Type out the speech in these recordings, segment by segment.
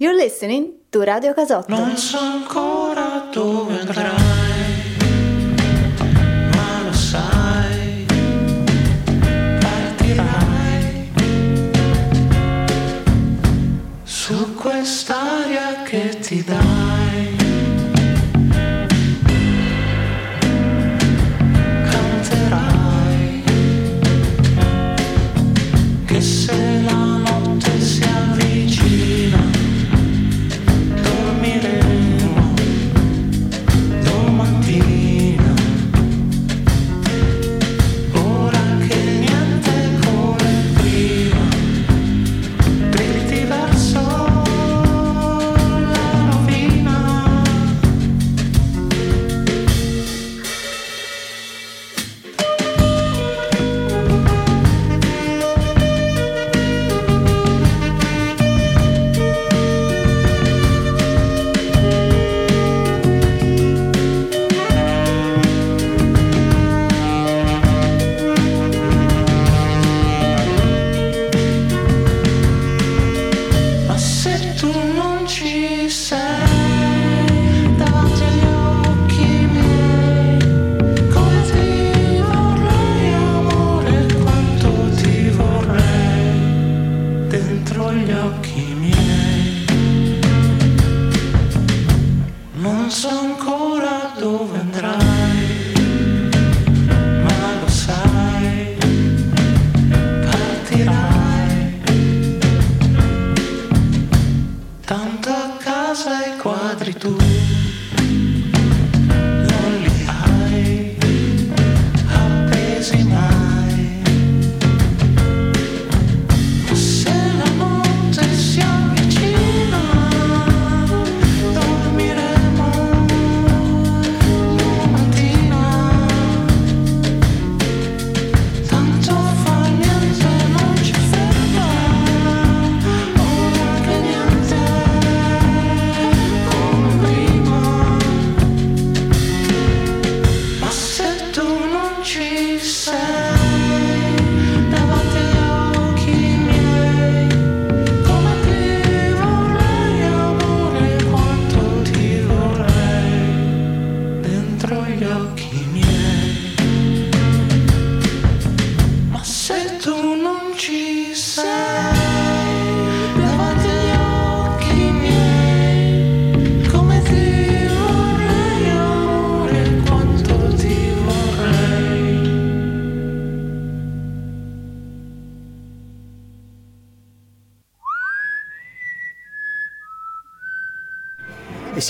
You're listening to Radio Casotto.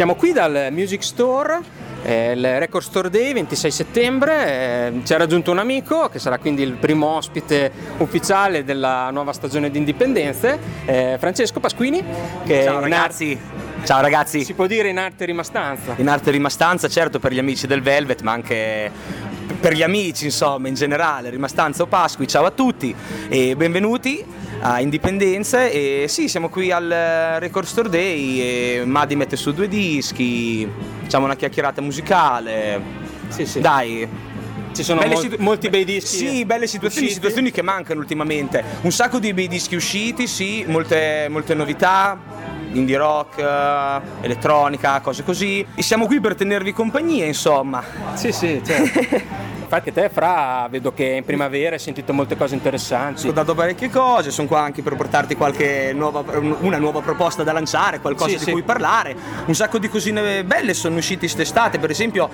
Siamo qui dal Music Store, eh, il Record Store Day 26 settembre, eh, ci ha raggiunto un amico che sarà quindi il primo ospite ufficiale della nuova stagione di Indipendenze, eh, Francesco Pasquini, che Ciao ragazzi, ciao ragazzi. si può dire in arte rimastanza. In arte rimastanza, certo per gli amici del Velvet, ma anche per gli amici, insomma, in generale, rimastanza o Pasqui, ciao a tutti e benvenuti a Indipendenze e sì, siamo qui al Record Store Day e Madi mette su due dischi, facciamo una chiacchierata musicale. Sì, sì. Dai, Ci sono mol- situ- molti bei dischi. Sì, belle situazioni, usciti. situazioni che mancano ultimamente. Un sacco di bei dischi usciti, sì, molte, molte novità, indie rock, eh, elettronica, cose così. E siamo qui per tenervi compagnia, insomma. Sì, sì, certo. Infatti te, Fra, vedo che in primavera hai sentito molte cose interessanti. Ho dato parecchie cose, sono qua anche per portarti qualche nuova, una nuova proposta da lanciare, qualcosa Sì, di sì. cui parlare. Un sacco di cosine belle sono uscite quest'estate, per esempio,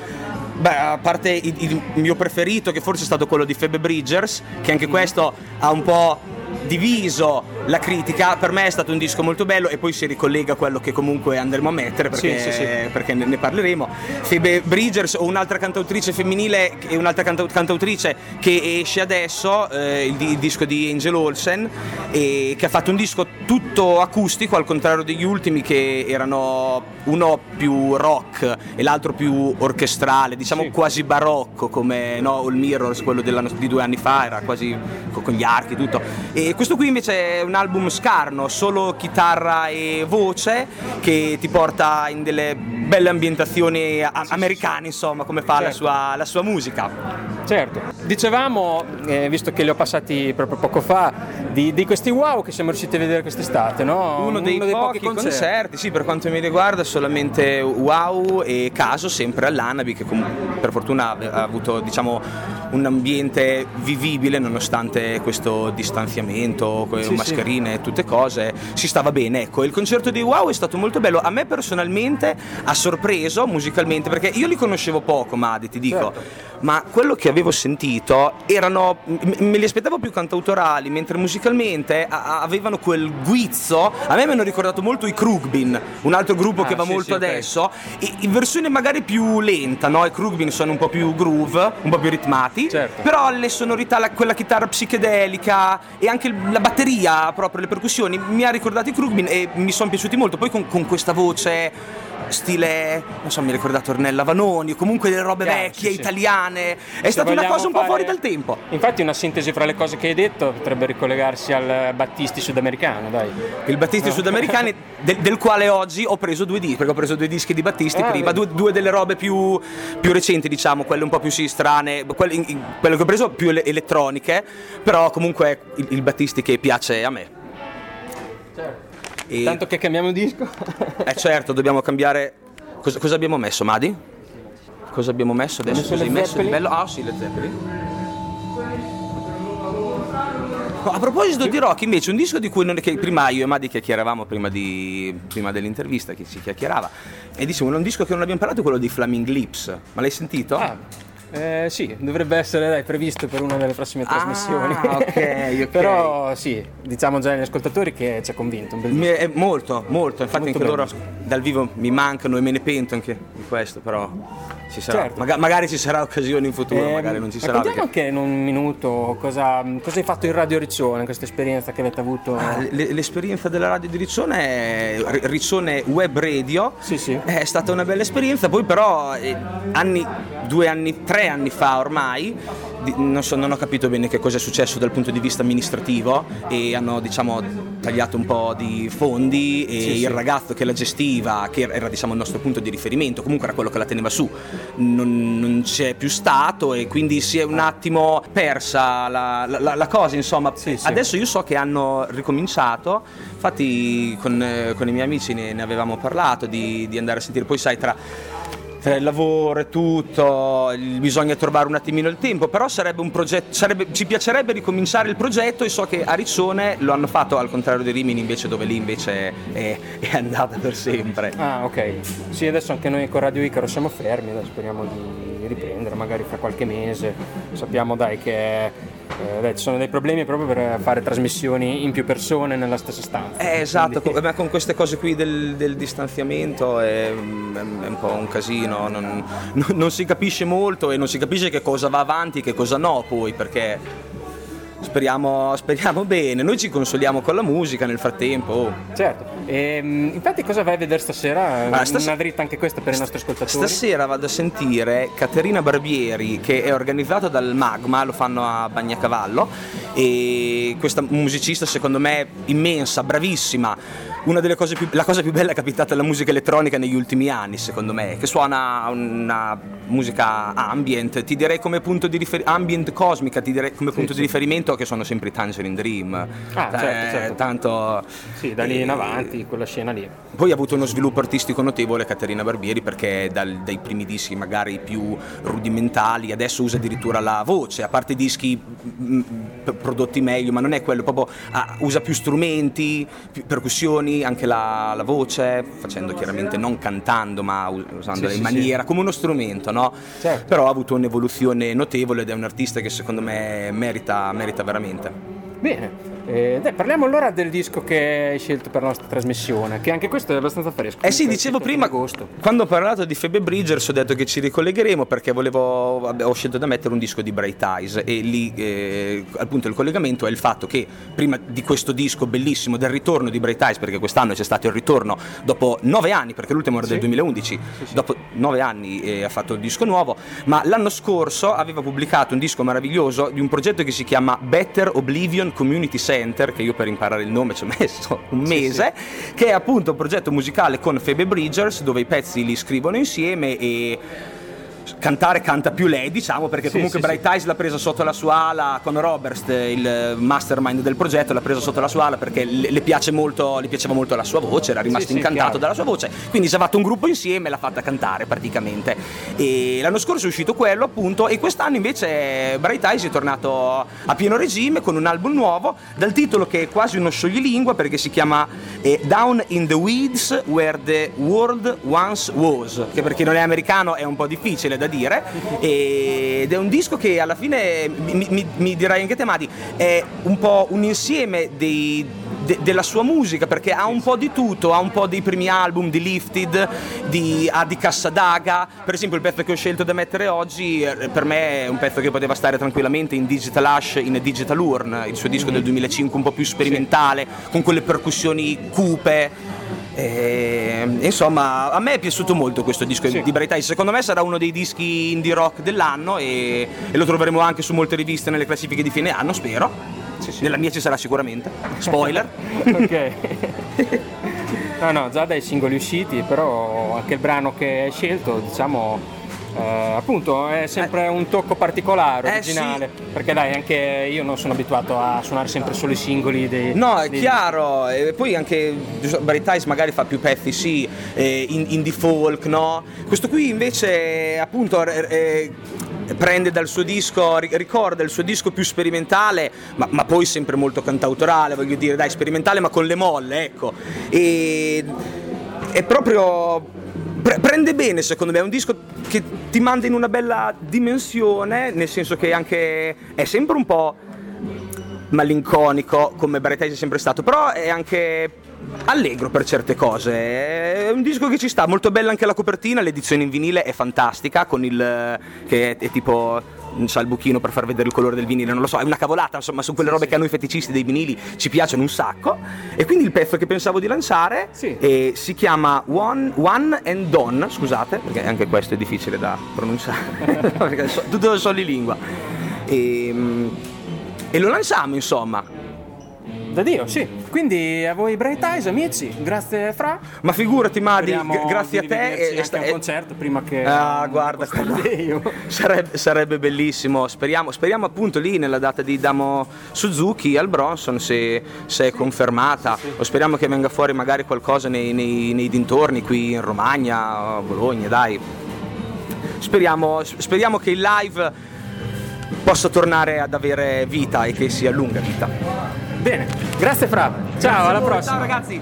beh, a parte il, il mio preferito, che forse è stato quello di Phoebe Bridgers, che Mm. anche questo ha un po' diviso la critica, per me è stato un disco molto bello e poi si ricollega a quello che comunque andremo a mettere perché, Sì, sì, sì. perché ne, parleremo. Phoebe Bridgers o un'altra cantautrice femminile e un'altra canta- cantautrice che esce adesso, eh, il, il disco di Angel Olsen, e che ha fatto un disco tutto acustico al contrario degli ultimi che erano uno più rock e l'altro più orchestrale, diciamo quasi barocco come no, All Mirrors, quello di due anni fa, era quasi co- con gli archi e tutto. E questo qui invece è un album scarno, solo chitarra e voce, che ti porta in delle belle ambientazioni a- americane, insomma, come fa la, Certo. sua, la sua musica. Certo. dicevamo, eh, visto che li ho passati proprio poco fa, di, di questi wow che siamo riusciti a vedere quest'estate, no? Uno dei, pochi, concerti. sì, per quanto mi riguarda solamente wow e caso sempre all'Anabi che com- per fortuna ha avuto diciamo un ambiente vivibile nonostante questo distanziamento, Sì, mascherine e tutte cose, si stava bene. Ecco, il concerto di Wow è stato molto bello. A me personalmente ha sorpreso musicalmente perché io li conoscevo poco, Madi, ti dico. Certo. Ma quello che avevo sentito erano. me li aspettavo più cantautorali, mentre musicalmente a- avevano quel guizzo. A me mi hanno ricordato molto i Krugbin, un altro gruppo Ah, che va sì, molto sì, adesso. E, in versione magari più lenta, no? I Krugbin sono un po' più groove, un po' più ritmati. Certo. Però le sonorità, la- quella chitarra psichedelica e anche la batteria, proprio le percussioni, mi ha ricordato i Krugman e mi sono piaciuti molto. Poi con, con questa voce stile, non so, mi ha ricordato Ornella Vanoni, o comunque delle robe Chiaro, vecchie, sì, sì. italiane. È stata una cosa un po' fare- fuori dal tempo. Infatti una sintesi fra le cose che hai detto potrebbe ricollegarsi al Battisti sudamericano, dai. Il Battisti sudamericani, del, del quale oggi ho preso due dischi, perché ho preso due dischi di Battisti Ah, prima, due, due delle robe più, più recenti, diciamo, quelle un po' più sì, strane, quelle, in- quelle che ho preso più ele- elettroniche, però comunque il, il Battisti che piace a me. E- Tanto che cambiamo disco. Eh certo, dobbiamo cambiare. Cosa, cosa abbiamo messo, Madi? Cosa abbiamo messo adesso? messo Cosa hai messo Zeppelin? bello? Ah sì, le Zeppelin. Oh, A proposito di rock, invece, un disco di cui non- che prima io e Madi chiacchieravamo prima, di- prima dell'intervista, che si chiacchierava, e dicevano un disco che non abbiamo parlato è quello di Flaming Lips. Ma l'hai sentito? Ah, eh, sì, dovrebbe essere dai, previsto per una delle prossime Ah, trasmissioni. ok, ok. Però sì, diciamo già agli ascoltatori che ci ha convinto. Mi è molto, molto, infatti Molto anche loro bello. dal vivo mi mancano e me ne pento anche di questo, però ci sarà. Certo. Maga- magari ci sarà occasione in futuro, Eh, magari non ci sarà. Raccontiamo perché- anche in un minuto cosa, cosa hai fatto in Radio Riccione, questa esperienza che avete avuto. Ah, l- l'esperienza della radio di Riccione, R- Riccione Web Radio, Sì, sì. è stata una bella esperienza, poi però eh, anni, due anni, tre anni fa ormai, non, so- non ho capito bene che cosa è successo dal punto di vista amministrativo e hanno diciamo tagliato un po' di fondi e Sì, il sì. ragazzo che la gestiva, che era diciamo il nostro punto di riferimento, comunque era quello che la teneva su, non, non c'è più stato e quindi si è un attimo persa la, la- la cosa, insomma. Sì, sì. Adesso io so che hanno ricominciato, infatti con, eh, con i miei amici ne, ne avevamo parlato di, di andare a sentire, poi sai tra, tra il lavoro e tutto bisogna trovare un attimino il tempo, però sarebbe un progetto, sarebbe- ci piacerebbe ricominciare il progetto e so che a Riccione lo hanno fatto al contrario di Rimini invece dove lì invece è, è andata per sempre. Ah, ok. Sì, adesso anche noi con Radio Icaro siamo fermi, speriamo di riprendere, magari fra qualche mese. Sappiamo dai che eh, dai, ci sono dei problemi proprio per fare trasmissioni in più persone nella stessa stanza. Eh, esatto, Quindi- con, ma con queste cose qui del, del distanziamento è, è un po' un casino, non, non- non si capisce molto e non si capisce che cosa va avanti e che cosa no poi, perché speriamo, speriamo bene, noi ci consoliamo con la musica nel frattempo. oh. Certo. Ehm, infatti cosa vai a vedere stasera? Ah, stas- Una dritta anche questa per i nostri ascoltatori? Stasera vado a sentire Caterina Barbieri che è organizzato dal Magma, lo fanno a Bagnacavallo e questa musicista secondo me immensa, bravissima, una delle cose più, la cosa più bella è capitata alla musica elettronica negli ultimi anni secondo me, che suona una musica ambient, ti direi come punto di riferimento, ambient cosmica, ti direi come punto sì. di riferimento che sono sempre i Tangerine Dream. Ah, certo, Eh, certo. Tanto... Sì, da lì in eh, avanti, quella scena lì. poi ha avuto uno sviluppo artistico notevole Caterina Barbieri perché dal- dai primi dischi magari più rudimentali adesso usa addirittura la voce, a parte dischi mm, p- prodotti meglio, ma non è quello, proprio ah, usa più strumenti, più percussioni, anche la, la voce, facendo chiaramente non cantando ma usandola Sì, in sì, maniera come uno strumento, no? Certo. Però ha avuto un'evoluzione notevole ed è un artista che secondo me merita, merita veramente. Bene. Eh, dai, parliamo allora del disco che hai scelto per la nostra trasmissione, che anche questo è abbastanza fresco. Eh sì, dicevo prima, agosto. quando ho parlato di Phoebe Bridgers ho detto che ci ricollegheremo perché volevo, ho scelto da mettere un disco di Bright Eyes e lì eh, appunto il collegamento è il fatto che prima di questo disco bellissimo del ritorno di Bright Eyes, perché quest'anno c'è stato il ritorno dopo nove anni, perché l'ultimo era del Sì. 2011, dopo nove anni eh, ha fatto il disco nuovo, ma l'anno scorso aveva pubblicato un disco meraviglioso di un progetto che si chiama Better Oblivion Community Center, che io per imparare il nome ci ho messo un mese, che è appunto un progetto musicale con Phoebe Bridgers dove i pezzi li scrivono insieme e cantare canta più lei, diciamo, perché Sì, comunque sì, Bright Eyes l'ha presa sotto la sua ala con Roberts, il mastermind del progetto, l'ha presa sotto la sua ala perché le, piace molto, le piaceva molto la sua voce, era rimasto incantato dalla sua voce, quindi si è fatto un gruppo insieme e l'ha fatta cantare praticamente. E l'anno scorso è uscito quello appunto e quest'anno invece Bright Eyes è tornato a pieno regime con un album nuovo dal titolo che è quasi uno scioglilingua perché si chiama eh, Down in the Weeds Where the World Once Was, che per chi non è americano è un po' difficile da dire ed è un disco che alla fine mi, mi, mi dirai anche te Madi è un po' un insieme dei de- della sua musica perché ha un po' di tutto, ha un po' dei primi album di Lifted, di, ha di Cassadaga, per esempio il pezzo che ho scelto da mettere oggi eh, per me è un pezzo che poteva stare tranquillamente in Digital Ash, in Digital Urn, il suo disco del 2005 un po' più sperimentale, con quelle percussioni cupe. E, insomma, a me è piaciuto molto questo disco Sì. di Bright. Secondo me sarà uno dei dischi indie rock dell'anno e, e lo troveremo anche su molte riviste nelle classifiche di fine anno, spero. Nella mia ci sarà sicuramente. Spoiler. ok. no, no, già dai singoli usciti, però anche il brano che hai scelto, diciamo, eh, appunto, è sempre un tocco particolare, Eh, originale. Perché dai, anche io non sono abituato a suonare sempre solo i singoli dei. No, è dei- chiaro, e poi anche Bright Eyes magari fa più pezzi, sì, eh, in- indie folk, no? Questo qui invece appunto eh, prende dal suo disco, ri- ricorda il suo disco più sperimentale, ma, ma poi sempre molto cantautorale, voglio dire, dai, sperimentale ma con le molle, ecco. E è proprio pre- prende bene secondo me, è un disco che ti manda in una bella dimensione, nel senso che anche è sempre un po' malinconico come Baretesi è sempre stato, però è anche allegro per certe cose. È un disco che ci sta, molto bella anche la copertina, l'edizione in vinile è fantastica con il che è, è tipo so, il buchino per far vedere il colore del vinile, non lo so, è una cavolata, insomma, su quelle robe che a noi feticisti dei vinili ci piacciono un sacco. E quindi il pezzo che pensavo di lanciare Sì. eh, si chiama One, One and Done, scusate, perché anche questo è difficile da pronunciare, perché so, tutto solo in lingua. E, mm, e lo lanciamo, insomma. Da Dio, sì. Quindi a voi Bright Eyes, amici, grazie Fra. Ma figurati, Madi, gra- grazie a te. e- anche sta- a un e- concerto prima che. Ah, guarda, sarebbe, sarebbe bellissimo. Speriamo, speriamo appunto lì nella data di Damo Suzuki al Bronson se, se è confermata. O speriamo che venga fuori magari qualcosa nei, nei- nei dintorni qui in Romagna, a Bologna, dai. Speriamo, speriamo che il live possa tornare ad avere vita e che sia lunga vita. Bene, grazie Fra. Ciao, alla prossima. Ciao ragazzi.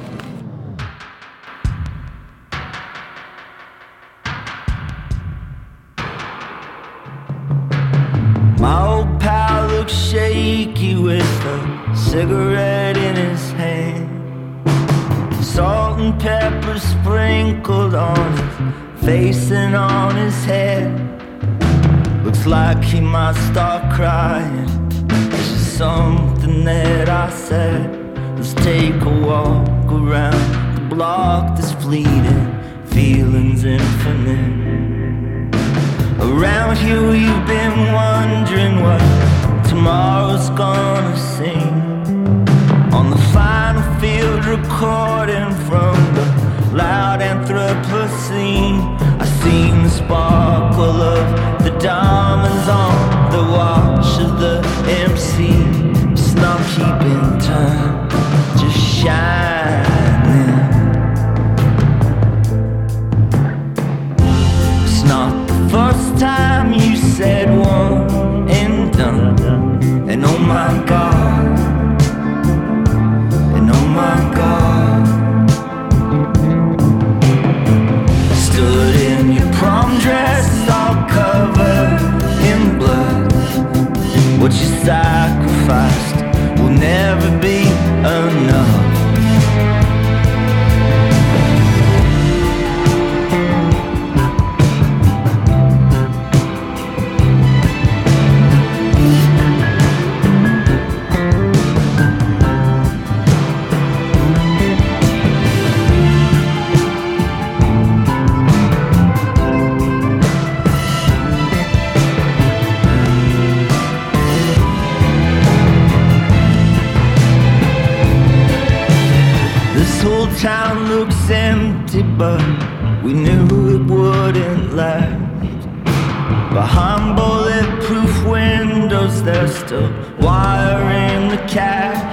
My old pal looks shaky with a cigarette in his hand. Salt and pepper sprinkled on his face and on his head. Looks like he might start crying. It's just something that I said. Let's take a walk around the block that's fleeting. Feelings infinite. Around here we've been wondering what tomorrow's gonna sing. On the final field recording from the loud Anthropocene. Sparkle of the diamonds on the watch of the MC. Just not keeping time, just shining. Sacrificed will never be enough. Town looks empty, but we knew it wouldn't last. Behind bulletproof windows, they're still wiring the cash.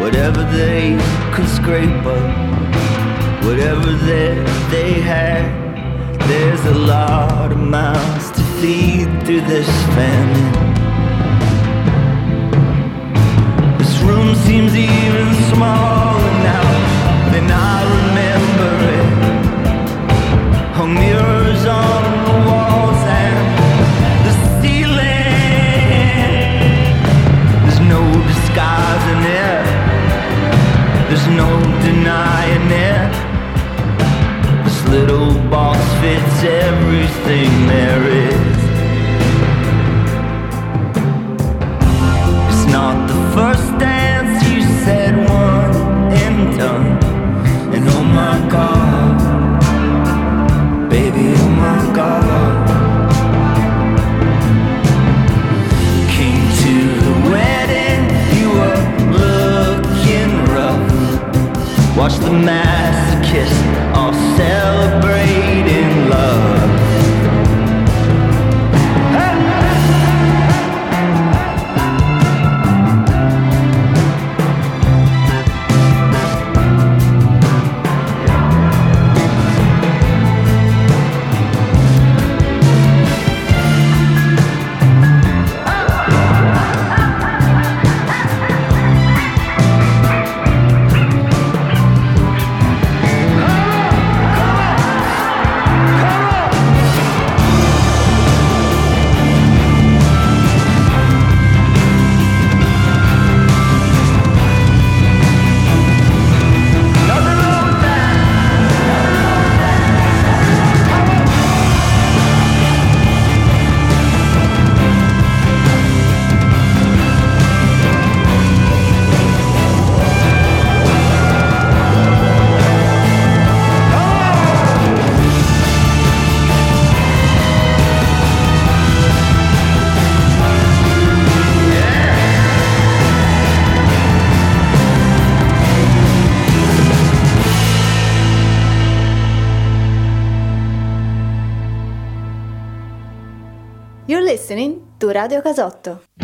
Whatever they could scrape up, whatever they, they had, there's a lot of mouths to feed through this famine. Room seems even smaller now than I remember it. Hung mirrors on the walls and the ceiling. There's no disguising it. There's no denying it. This little box fits everything there is. The masochist to Radio Casotto.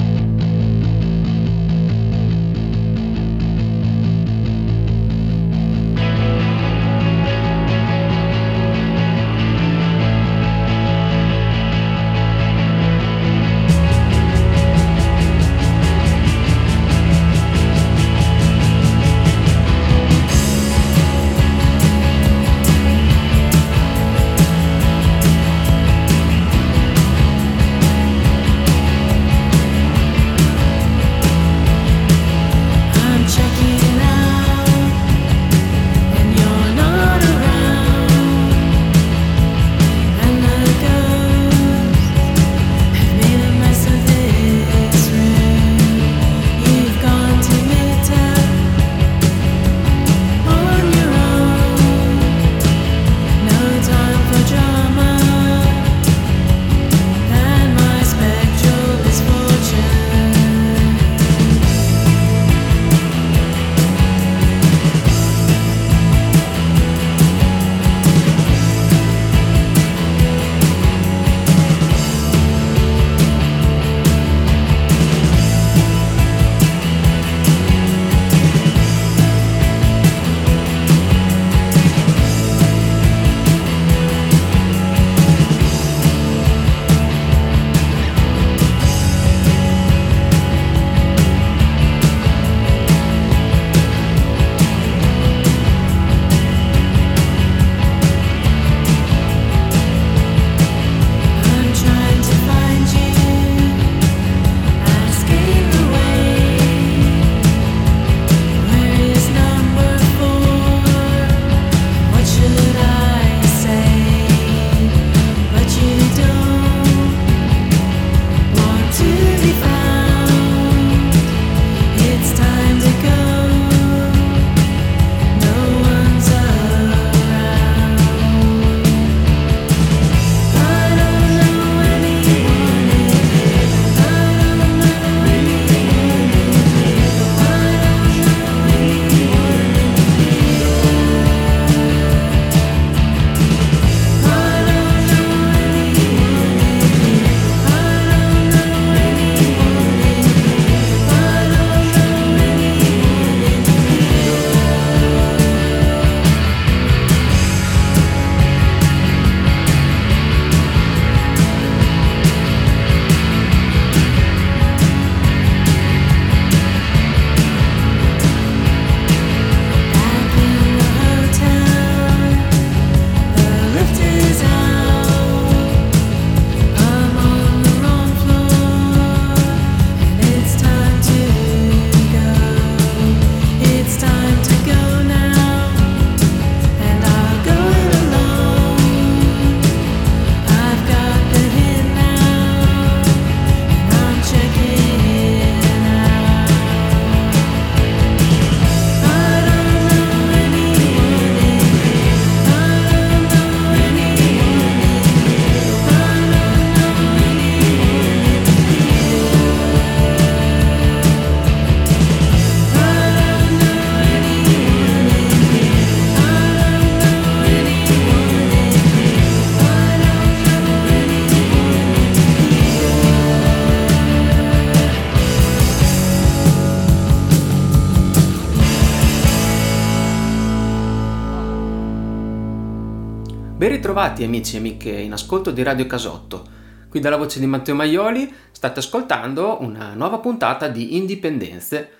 Ben ritrovati amici e amiche in ascolto di Radio Casotto. Qui dalla voce di Matteo Maioli state ascoltando una nuova puntata di Indipendenze.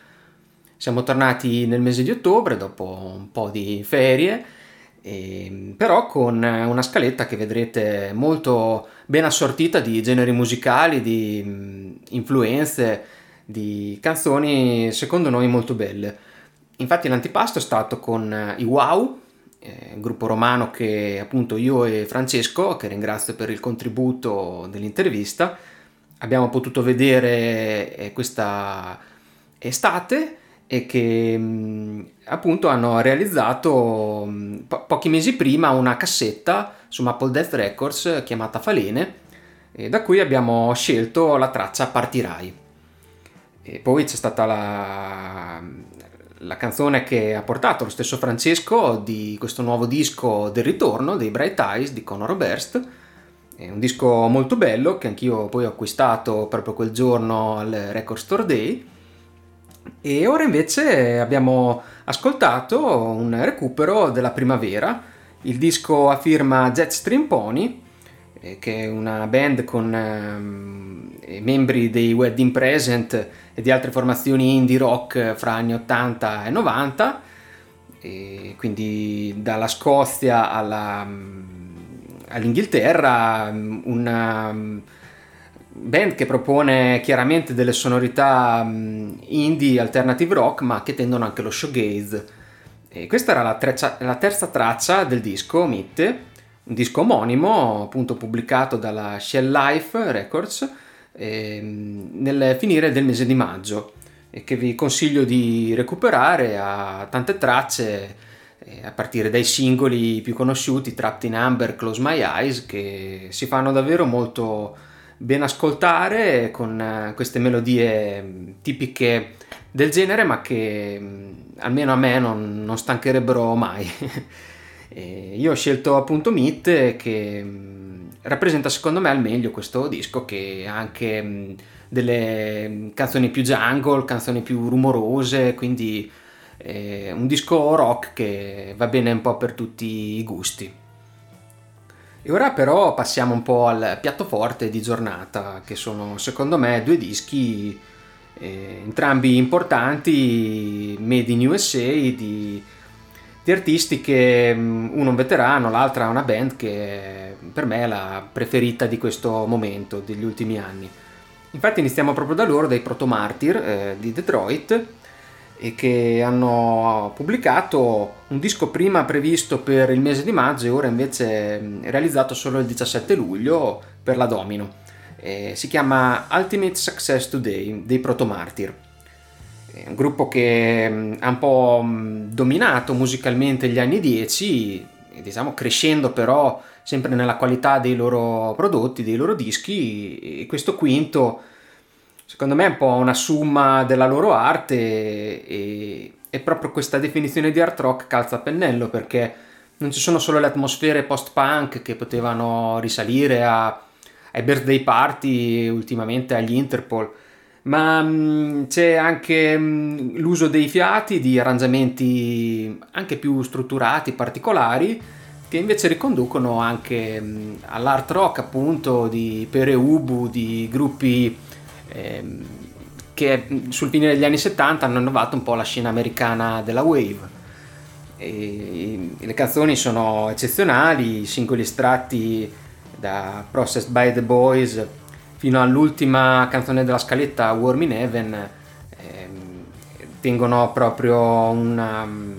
Siamo tornati nel mese di ottobre dopo un po' di ferie, e, però con una scaletta che vedrete molto ben assortita di generi musicali, di mm, influenze, di canzoni secondo noi molto belle. Infatti l'antipasto è stato con eh, i Wow, eh, gruppo romano che appunto io e Francesco, che ringrazio per il contributo dell'intervista, abbiamo potuto vedere eh, questa estate e che mh, appunto hanno realizzato mh, po- pochi mesi prima una cassetta su Maple Death Records chiamata Falene, e da cui abbiamo scelto la traccia Partirai. E poi c'è stata la, la canzone che ha portato lo stesso Francesco di questo nuovo disco del ritorno dei Bright Eyes di Conor Oberst. È un disco molto bello che anch'io poi ho acquistato proprio quel giorno al Record Store Day. E ora invece abbiamo ascoltato un recupero della primavera, il disco a firma Jetstream Pony, eh, che è una band con ehm, membri dei Wedding Present e di altre formazioni indie rock fra anni 80 e 90, e quindi dalla Scozia alla, all'Inghilterra, una band che propone chiaramente delle sonorità indie, alternative rock, ma che tendono anche lo shoegaze. E questa era la, treccia, la terza traccia del disco, Mitte, un disco omonimo, appunto pubblicato dalla Shell Life Records ehm, nel finire del mese di maggio e che vi consiglio di recuperare. A tante tracce eh, a partire dai singoli più conosciuti Trapped in Amber, Close My Eyes che si fanno davvero molto ben ascoltare con eh, queste melodie mm, tipiche del genere ma che mm, almeno a me non, non stancherebbero mai E io ho scelto appunto Meet che mh, rappresenta secondo me al meglio questo disco che ha anche mh, delle canzoni più jungle, canzoni più rumorose, quindi è un disco rock che va bene un po' per tutti i gusti. E ora però passiamo un po' al piatto forte di giornata, che sono secondo me due dischi, eh, entrambi importanti, made in USA, di di artisti che mm, uno è un veterano, l'altra è una band che per me è la preferita di questo momento, degli ultimi anni. Infatti iniziamo proprio da loro, dai Proto Martyr eh, di Detroit, e che hanno pubblicato un disco prima previsto per il mese di maggio e ora invece mm, realizzato solo il 17 luglio per la Domino. Eh, si chiama Ultimate Success Today dei Proto Martyr è un gruppo che mm, ha un po' mm, dominato musicalmente gli anni 10, diciamo crescendo però sempre nella qualità dei loro prodotti, dei loro dischi e questo quinto secondo me è un po' una summa della loro arte e, e proprio questa definizione di art rock calza a pennello perché non ci sono solo le atmosfere post-punk che potevano risalire a, ai birthday party ultimamente agli Interpol ma mh, mm, c'è anche mh, mm, l'uso dei fiati di arrangiamenti anche più strutturati, particolari, che invece riconducono anche mh, mm, all'art rock appunto di Pere Ubu, di gruppi ehm, che sul fine degli anni 70 hanno innovato un po' la scena americana della wave. E, le canzoni sono eccezionali, i singoli estratti da Processed by the Boys fino all'ultima canzone della scaletta Warm in Heaven ehm, tengono proprio una um,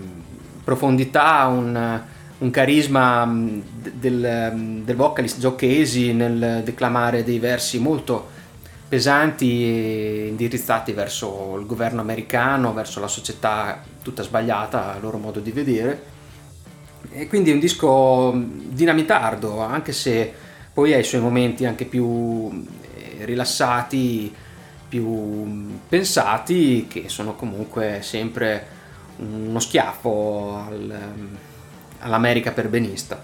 profondità, un, un carisma um, del, um, del, vocalist Casey nel declamare dei versi molto pesanti e indirizzati verso il governo americano, verso la società tutta sbagliata, a loro modo di vedere. E quindi è un disco dinamitardo, anche se poi ha i suoi momenti anche più rilassati, più pensati, che sono comunque sempre uno schiaffo al, all'America perbenista.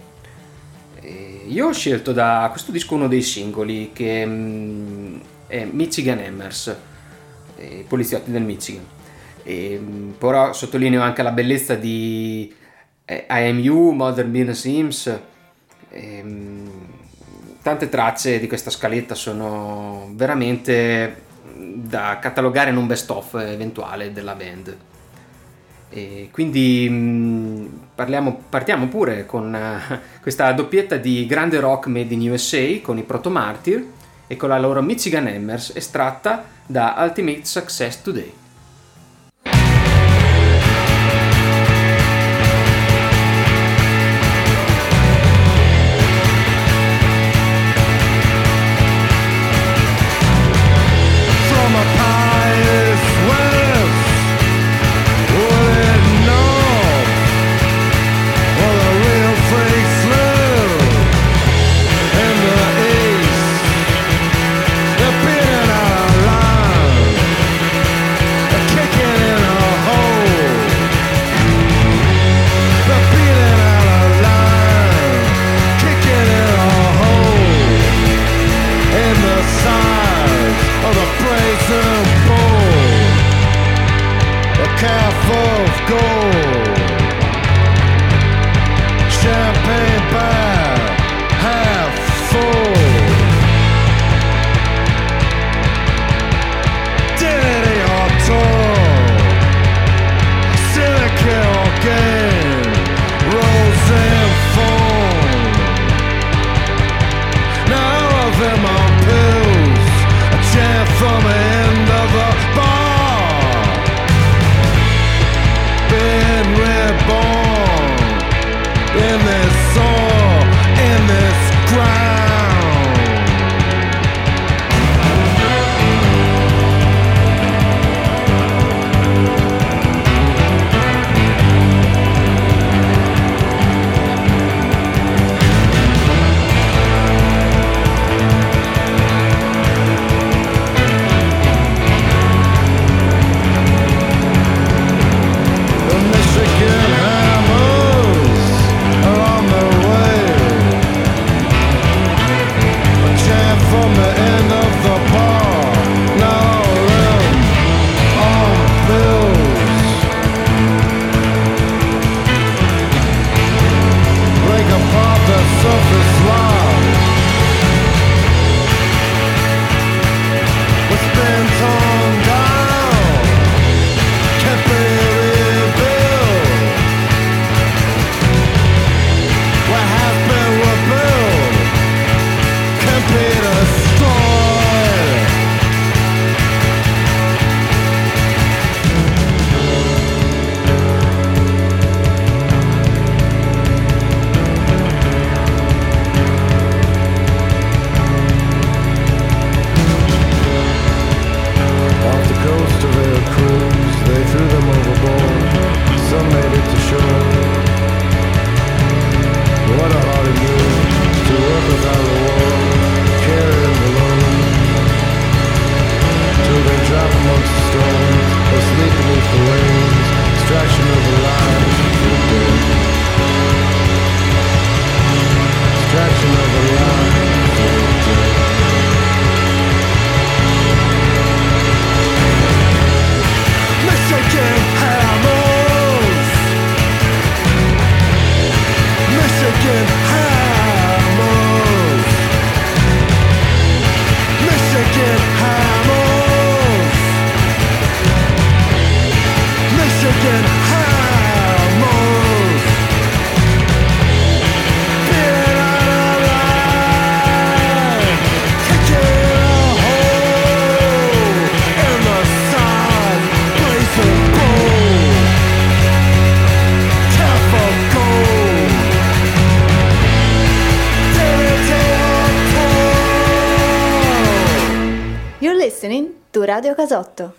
E io ho scelto da questo disco uno dei singoli che mm, è Michigan Hammers, i poliziotti del Michigan. E, mm, però sottolineo anche la bellezza di eh, IMU, Modern Business Sims. E, mm, tante tracce di questa scaletta sono veramente da catalogare in un best of eventuale della band. E quindi mm, parliamo, partiamo pure con eh, questa doppietta di grande rock made in USA con i Proto Martyr e con la loro Michigan Hammers estratta da Ultimate Success Today. casotto.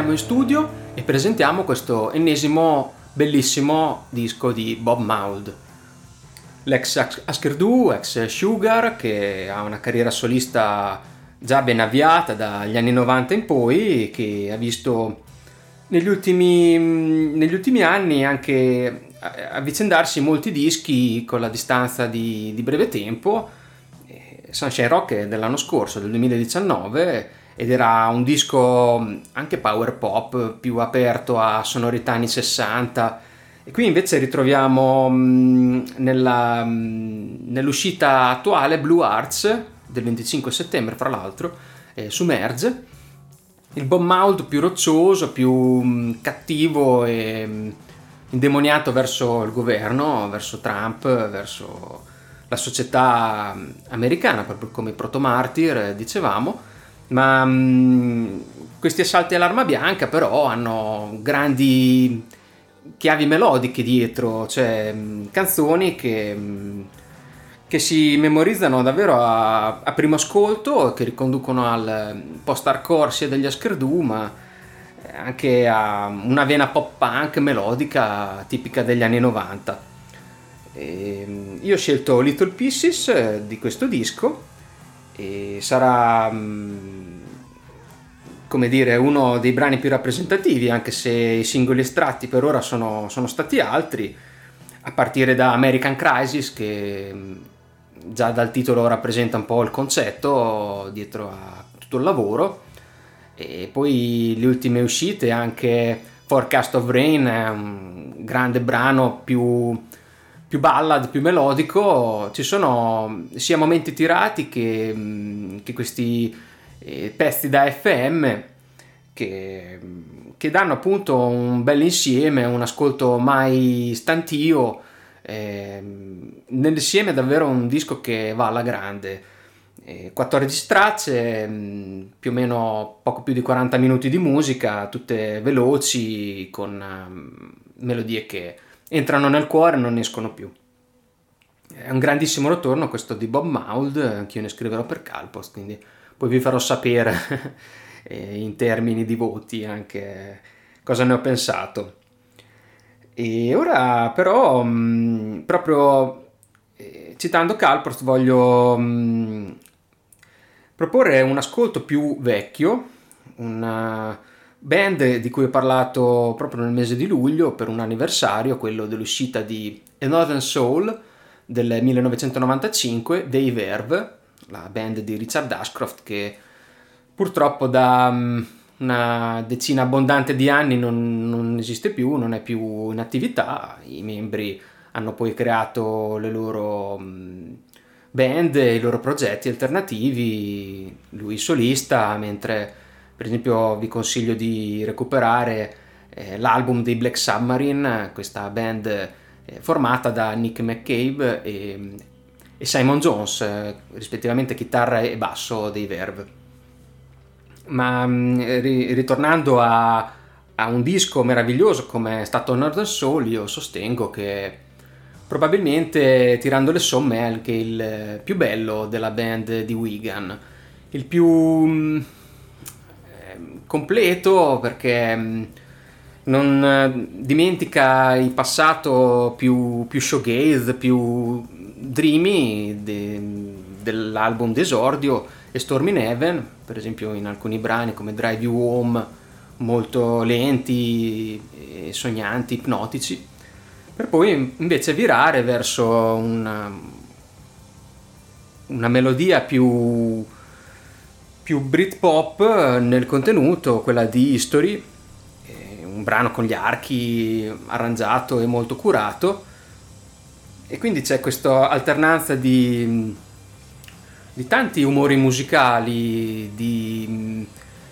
Rientriamo in studio e presentiamo questo ennesimo bellissimo disco di Bob Mould. L'ex As- Askerdu, ex Sugar, che ha una carriera solista già ben avviata dagli anni 90 in poi, che ha visto negli ultimi, negli ultimi anni anche avvicendarsi molti dischi con la distanza di, di breve tempo. Eh, Sunshine Rock è dell'anno scorso, del 2019, ed era un disco anche power pop più aperto a sonorità anni 60. E qui invece ritroviamo mh, nella, mh, nell'uscita attuale Blue Arts del 25 settembre, fra l'altro, eh, su Merge. Il Bob Mould più roccioso, più cattivo e indemoniato verso il governo, verso Trump, verso la società americana, proprio come i protomartir, eh, dicevamo. Ma mh, questi assalti all'arma bianca però hanno grandi chiavi melodiche dietro, cioè mh, canzoni che, mh, che si memorizzano davvero a, a primo ascolto, che riconducono al post-hardcore sia degli Askerdu, ma anche a una vena pop punk melodica tipica degli anni 90. E, mh, io ho scelto Little Pieces eh, di questo disco e sarà come dire uno dei brani più rappresentativi anche se i singoli estratti per ora sono, sono stati altri a partire da American Crisis che mh, già dal titolo rappresenta un po' il concetto dietro a tutto il lavoro. E poi le ultime uscite anche Forecast of Rain un grande brano più più ballad, più melodico, ci sono sia momenti tirati che, mh, che questi eh, pezzi da FM che, che danno appunto un bel insieme, un ascolto mai stantio. Eh, nell'insieme è davvero un disco che va alla grande. Eh, 14 tracce, mh, più o meno poco più di 40 minuti di musica, tutte veloci, con um, melodie che entrano nel cuore e non escono più. È un grandissimo ritorno questo di Bob Mould, anch'io ne scriverò per Calpost, quindi poi vi farò sapere eh, in termini di voti anche cosa ne ho pensato. E ora però, mh, proprio eh, citando Calpost, voglio mh, proporre un ascolto più vecchio, una band di cui ho parlato proprio nel mese di luglio per un anniversario, quello dell'uscita di A Northern Soul del 1995 dei Verve, la band di Richard Ashcroft che purtroppo da um, una decina abbondante di anni non, non, esiste più, non è più in attività, i membri hanno poi creato le loro um, band, i loro progetti alternativi, lui solista, mentre per esempio vi consiglio di recuperare eh, l'album dei Black Submarine, questa band eh, formata da Nick McCabe e, e Simon Jones, eh, rispettivamente chitarra e basso dei Verve. Ma mh, ri- ritornando a, a, un disco meraviglioso come è stato Northern Soul, io sostengo che probabilmente tirando le somme è anche il più bello della band di Wigan, il più... Mh, completo perché mm, non eh, dimentica il passato più, più showgaze, più dreamy de, dell'album d'esordio e Storm Heaven, per esempio in alcuni brani come Drive You Home, molto lenti, sognanti, ipnotici, per poi invece virare verso una, una melodia più più Britpop nel contenuto, quella di History, un un brano con gli archi arrangiato e molto curato e quindi c'è questa alternanza di, di tanti umori musicali, di mm,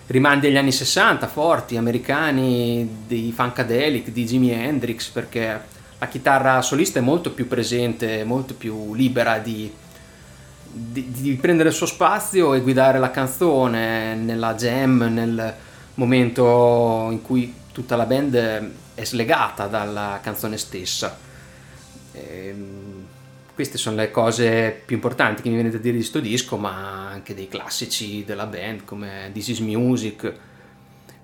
rimandi agli anni 60 forti, americani, dei Funkadelic, di Jimi Hendrix, perché la chitarra solista è molto più presente, molto più libera di, di, di prendere il suo spazio e guidare la canzone nella jam, nel momento in cui tutta la band è slegata dalla canzone stessa. Ehm, queste sono le cose più importanti che mi viene da dire di sto disco, ma anche dei classici della band come This Is Music,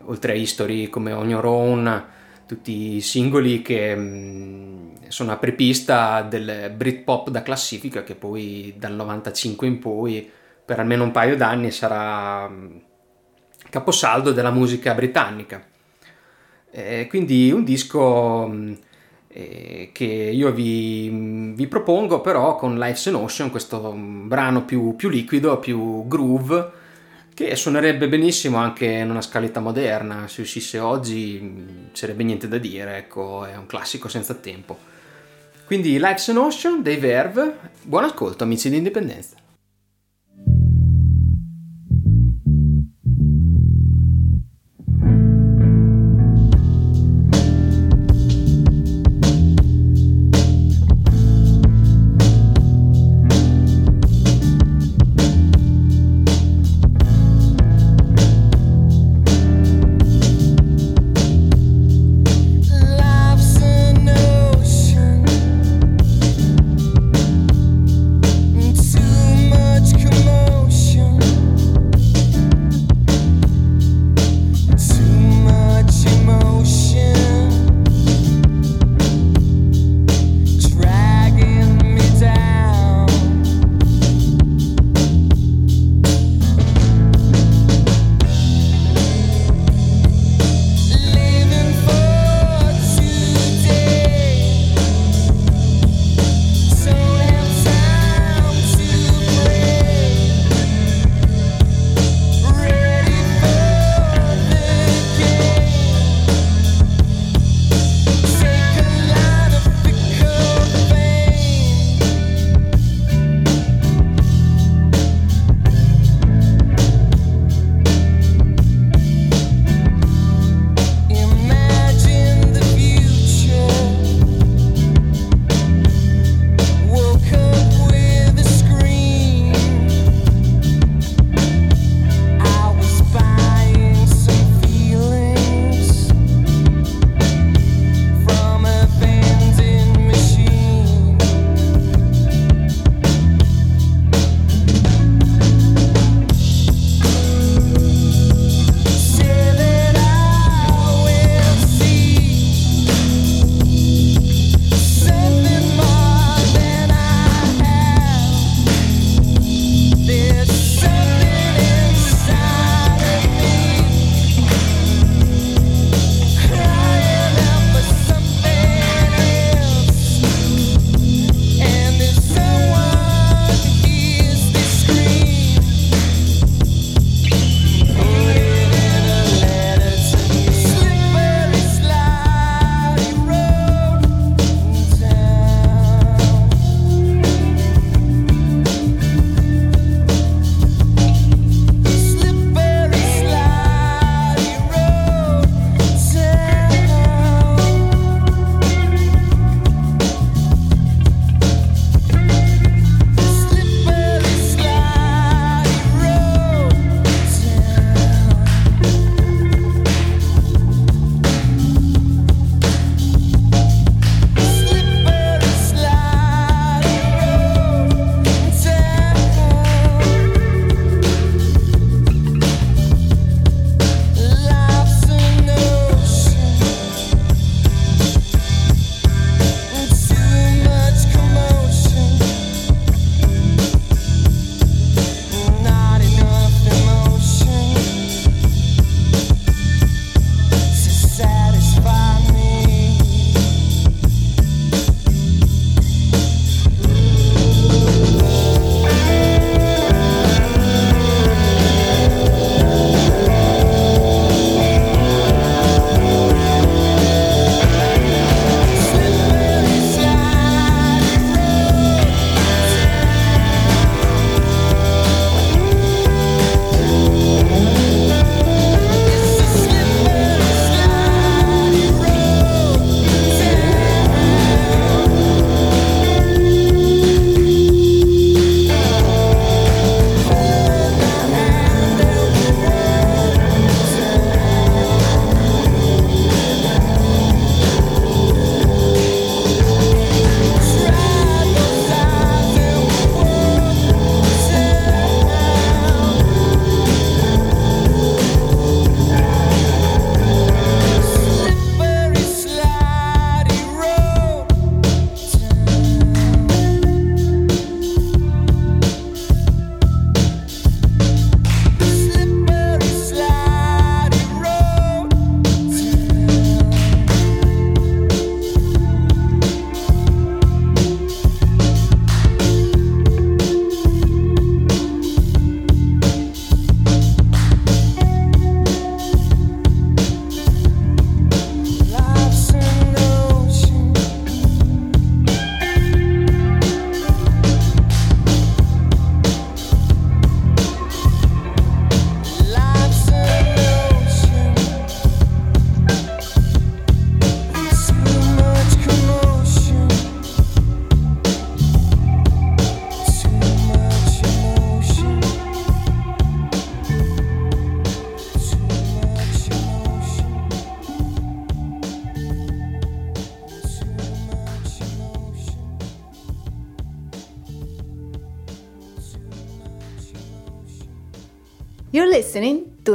oltre a History come On Your Own, tutti i singoli che mm, sono a prepista del Britpop da classifica che poi dal 95 in poi per almeno un paio d'anni sarà mm, caposaldo della musica britannica. Eh, quindi un disco mm, eh, che io vi, vi propongo però con Life's an Ocean, questo brano più, più liquido, più groove, che suonerebbe benissimo anche in una scaletta moderna, se uscisse oggi mh, sarebbe niente da dire, ecco, è un classico senza tempo. Quindi Life's an Ocean dei Verve, buon ascolto amici di Indipendenza.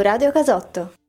Radio Casotto.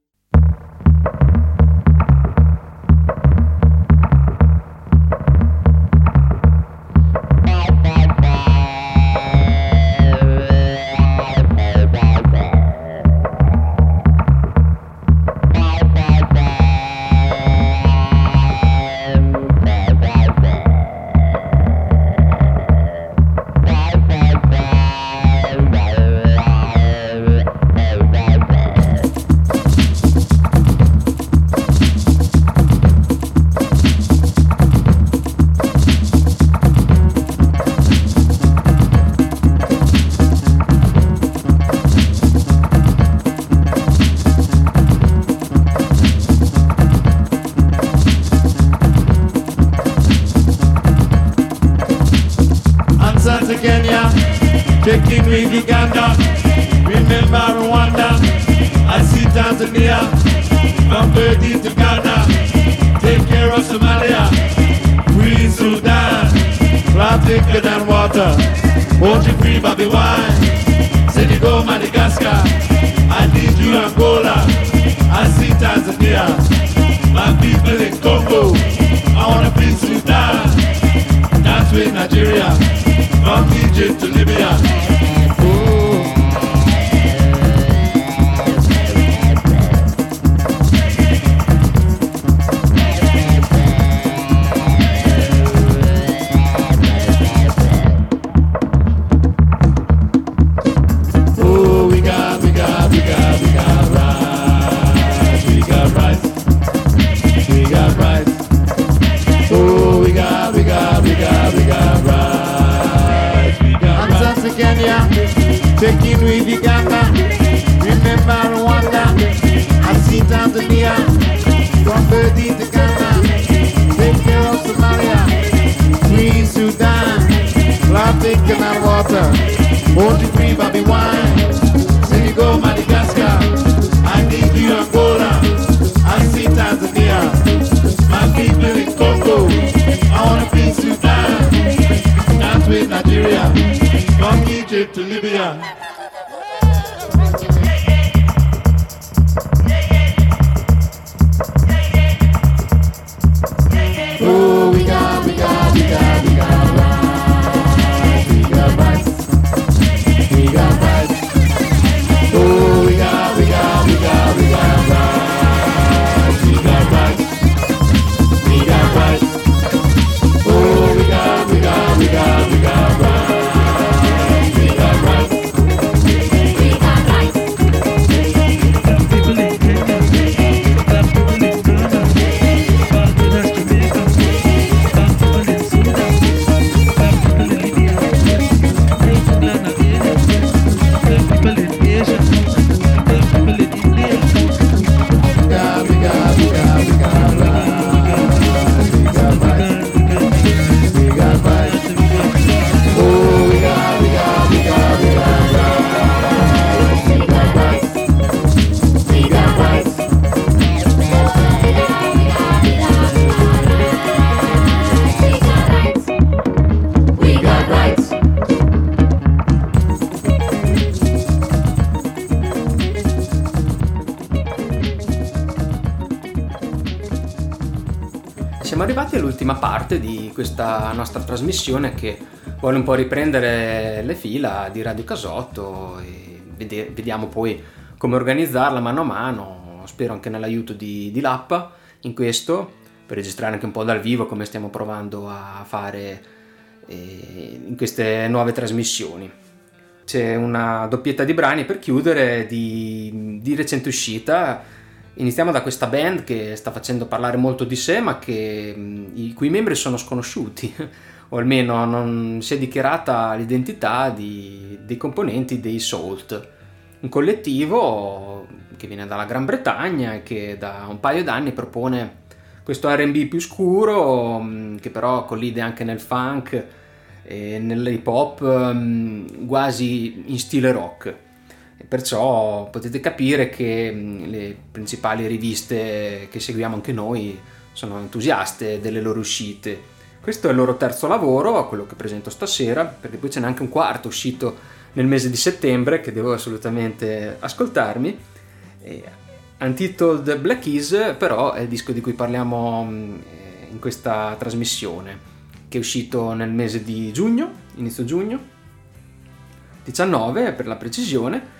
l'ultima parte di questa nostra trasmissione che vuole un po' riprendere le fila di Radio Casotto e vede- vediamo poi come organizzarla mano a mano, spero anche nell'aiuto di, di Lappa in questo, per registrare anche un po' dal vivo come stiamo provando a fare eh, in queste nuove trasmissioni. C'è una doppietta di brani per chiudere di, di recente uscita Iniziamo da questa band che sta facendo parlare molto di sé, ma che, mm, i cui membri sono sconosciuti, o almeno non si è dichiarata l'identità di, dei componenti dei Salt, un collettivo che viene dalla Gran Bretagna e che da un paio d'anni propone questo RB più scuro, mm, che però collide anche nel funk e nell'hip hop, mm, quasi in stile rock. Perciò potete capire che le principali riviste che seguiamo anche noi sono entusiaste delle loro uscite. Questo è il loro terzo lavoro, quello che presento stasera, perché poi ce n'è anche un quarto uscito nel mese di settembre che devo assolutamente ascoltarmi. Untitled Black Keys però è il disco di cui parliamo in questa trasmissione, che è uscito nel mese di giugno, inizio giugno, 19 per la precisione,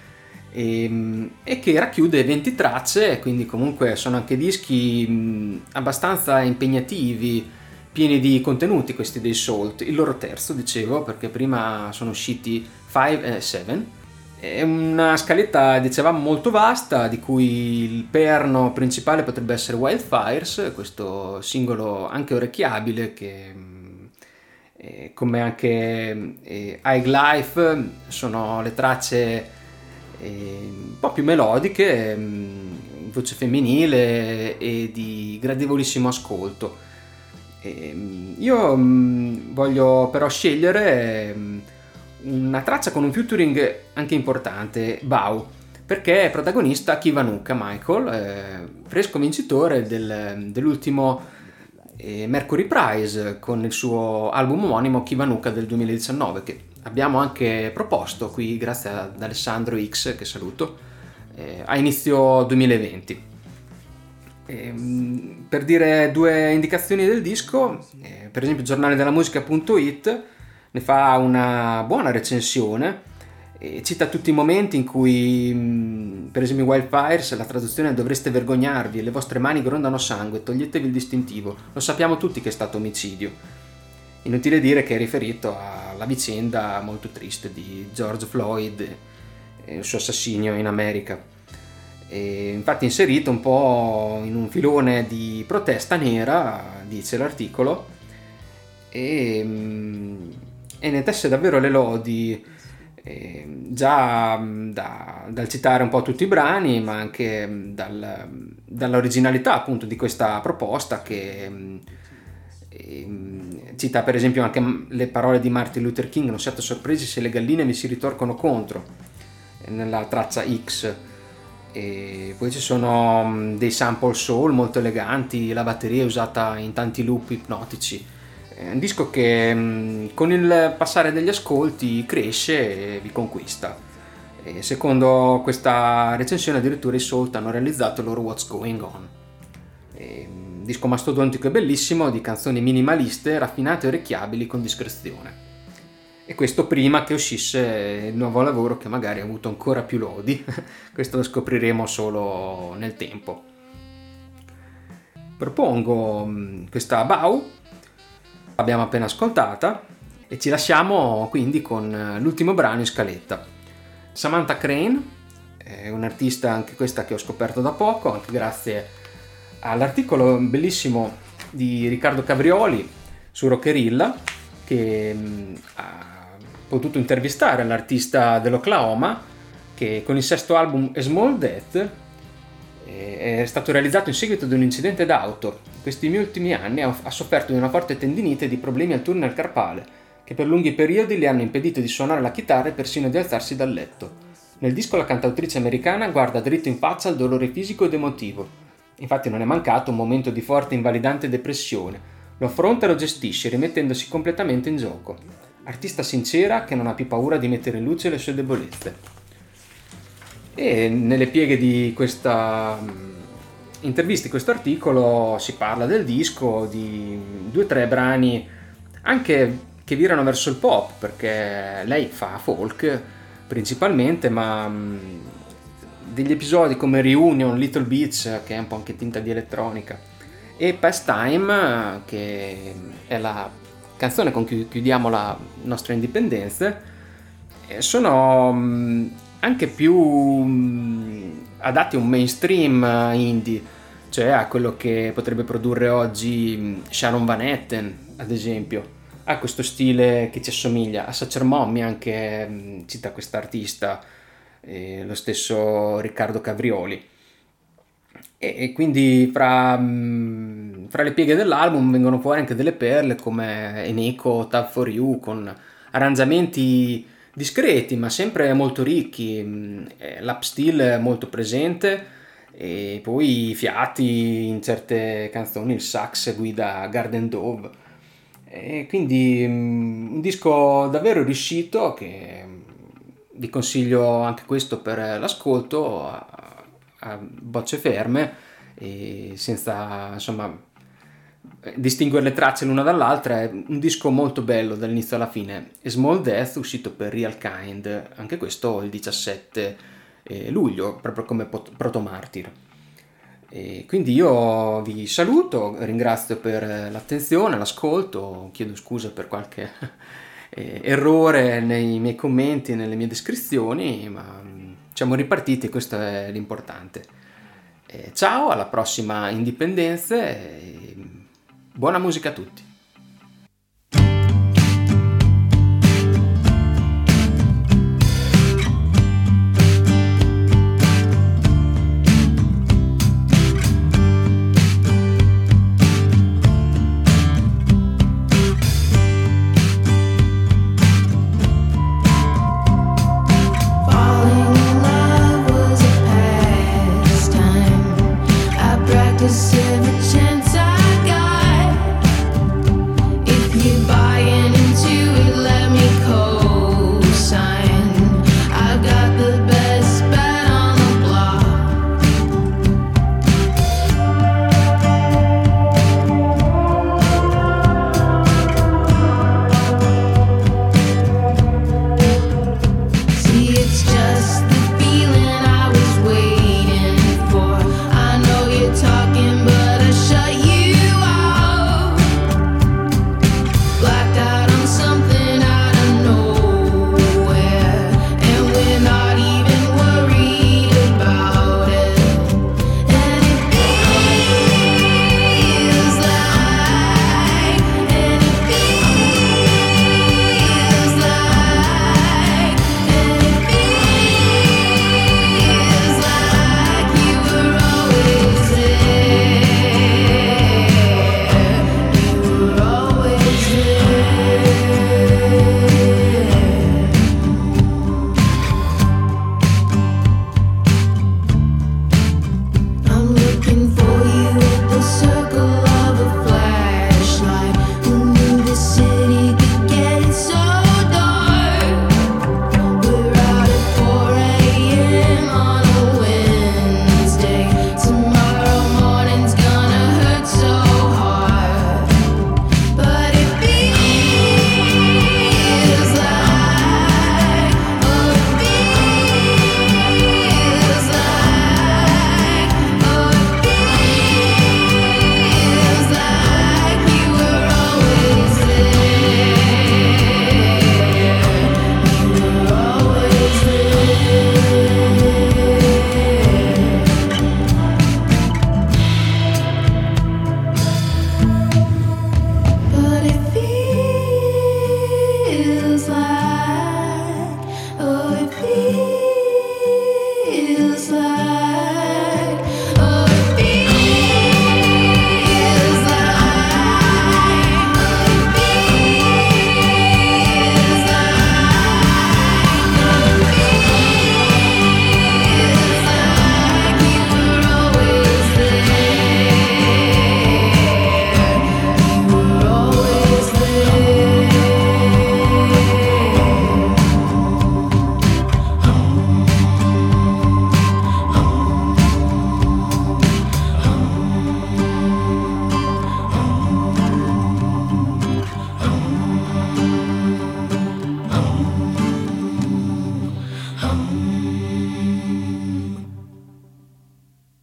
e, e che racchiude 20 tracce, quindi comunque sono anche dischi abbastanza impegnativi, pieni di contenuti questi dei Salt. Il loro terzo, dicevo, perché prima sono usciti 5 e 7. È una scaletta, dicevamo, molto vasta, di cui il perno principale potrebbe essere Wildfires, questo singolo anche orecchiabile che eh, come anche eh, High Life sono le tracce un po' più melodiche, mh, voce femminile e di gradevolissimo ascolto. Mh, io mh, voglio però scegliere una traccia con un featuring anche importante, Bau, perché è protagonista Kivanuka Michael, eh, fresco vincitore del- dell'ultimo eh, Mercury Prize con il suo album omonimo Kivanuka del 2019 che abbiamo anche proposto qui grazie ad Alessandro X che saluto eh, a inizio 2020 Ehm, per dire due indicazioni del disco eh, per esempio giornale della musica.it ne fa una buona recensione e cita tutti i momenti in cui, mh, per esempio Wildfires, la traduzione dovreste vergognarvi, le vostre mani grondano sangue, toglietevi il distintivo. Lo sappiamo tutti che è stato omicidio. Inutile dire che è riferito alla vicenda molto triste di George Floyd e il suo assassinio in America. E infatti inserito un po' in un filone di protesta nera, dice l'articolo, e, mm, e ne tesse davvero le lodi eh, già mm, da- dal citare un po' tutti i brani ma anche mm, dal- dall'originalità appunto di questa proposta che cita per esempio anche mm, le parole di Martin Luther King non siate sorpresi se le galline mi si ritorcono contro eh, nella traccia X e poi ci sono mm, dei sample soul molto eleganti la batteria è usata in tanti loop ipnotici è un disco che mh, con il passare degli ascolti cresce e vi conquista. E secondo questa recensione addirittura i Salt hanno realizzato il loro What's Going On. E, mh, disco mastodontico e bellissimo di canzoni minimaliste, raffinate e orecchiabili con discrezione. E questo prima che uscisse il nuovo lavoro che magari ha avuto ancora più lodi, questo lo scopriremo solo nel tempo. Propongo mh, questa Bau l'abbiamo appena ascoltata e ci lasciamo quindi con eh, l'ultimo brano in scaletta. Samantha Crane, è un'artista anche questa che ho scoperto da poco, anche grazie all'articolo bellissimo di Riccardo Cabrioli su Rockerilla che mh, ha potuto intervistare l'artista dell'Oklahoma che con il sesto album A Small Death eh, è stato realizzato in seguito ad un incidente d'auto. In questi ultimi anni ha sofferto di una forte tendinite e di problemi al tunnel carpale, che per lunghi periodi le hanno impedito di suonare la chitarra e persino di alzarsi dal letto. Nel disco la cantautrice americana guarda dritto in faccia al dolore fisico ed emotivo. Infatti non è mancato un momento di forte invalidante depressione. Lo affronta e lo gestisce, rimettendosi completamente in gioco. Artista sincera che non ha più paura di mettere in luce le sue debolezze. E nelle pieghe di questa mh, intervista, di questo articolo, si parla del disco, di due o tre brani anche che virano verso il pop, perché lei fa folk principalmente, ma mh, degli episodi come Reunion, Little Beach, che è un po' anche tinta di elettronica, e Pastime, che è la canzone con cui chiudiamo la nostra indipendenza, eh, sono mh, anche più mh, adatti a un mainstream eh, indie, cioè a quello che potrebbe produrre oggi mh, Sharon Van Etten, ad esempio. Ha questo stile che ci assomiglia. A Sacher Mommy anche cita quest'artista, eh, lo stesso Riccardo Cabrioli. E, e quindi fra, mh, fra le pieghe dell'album vengono fuori anche delle perle come Eneko, Tab for You, con arrangiamenti discreti ma sempre molto ricchi, mh, eh, l'upsteel molto presente e poi i fiati in certe canzoni, il sax guida Garden Dove. E quindi mh, un disco davvero riuscito che vi consiglio anche questo per l'ascolto a, a bocce ferme e senza insomma distinguere le tracce l'una dall'altra è un disco molto bello dall'inizio alla fine. Small Death uscito per Real Kind anche questo il 17 eh, luglio proprio come pot- protomartir. E quindi io vi saluto ringrazio per l'attenzione l'ascolto chiedo scusa per qualche eh, errore nei miei commenti nelle mie descrizioni ma mm, siamo ripartiti questo è l'importante. Eh, ciao alla prossima indipendenza e buona musica a tutti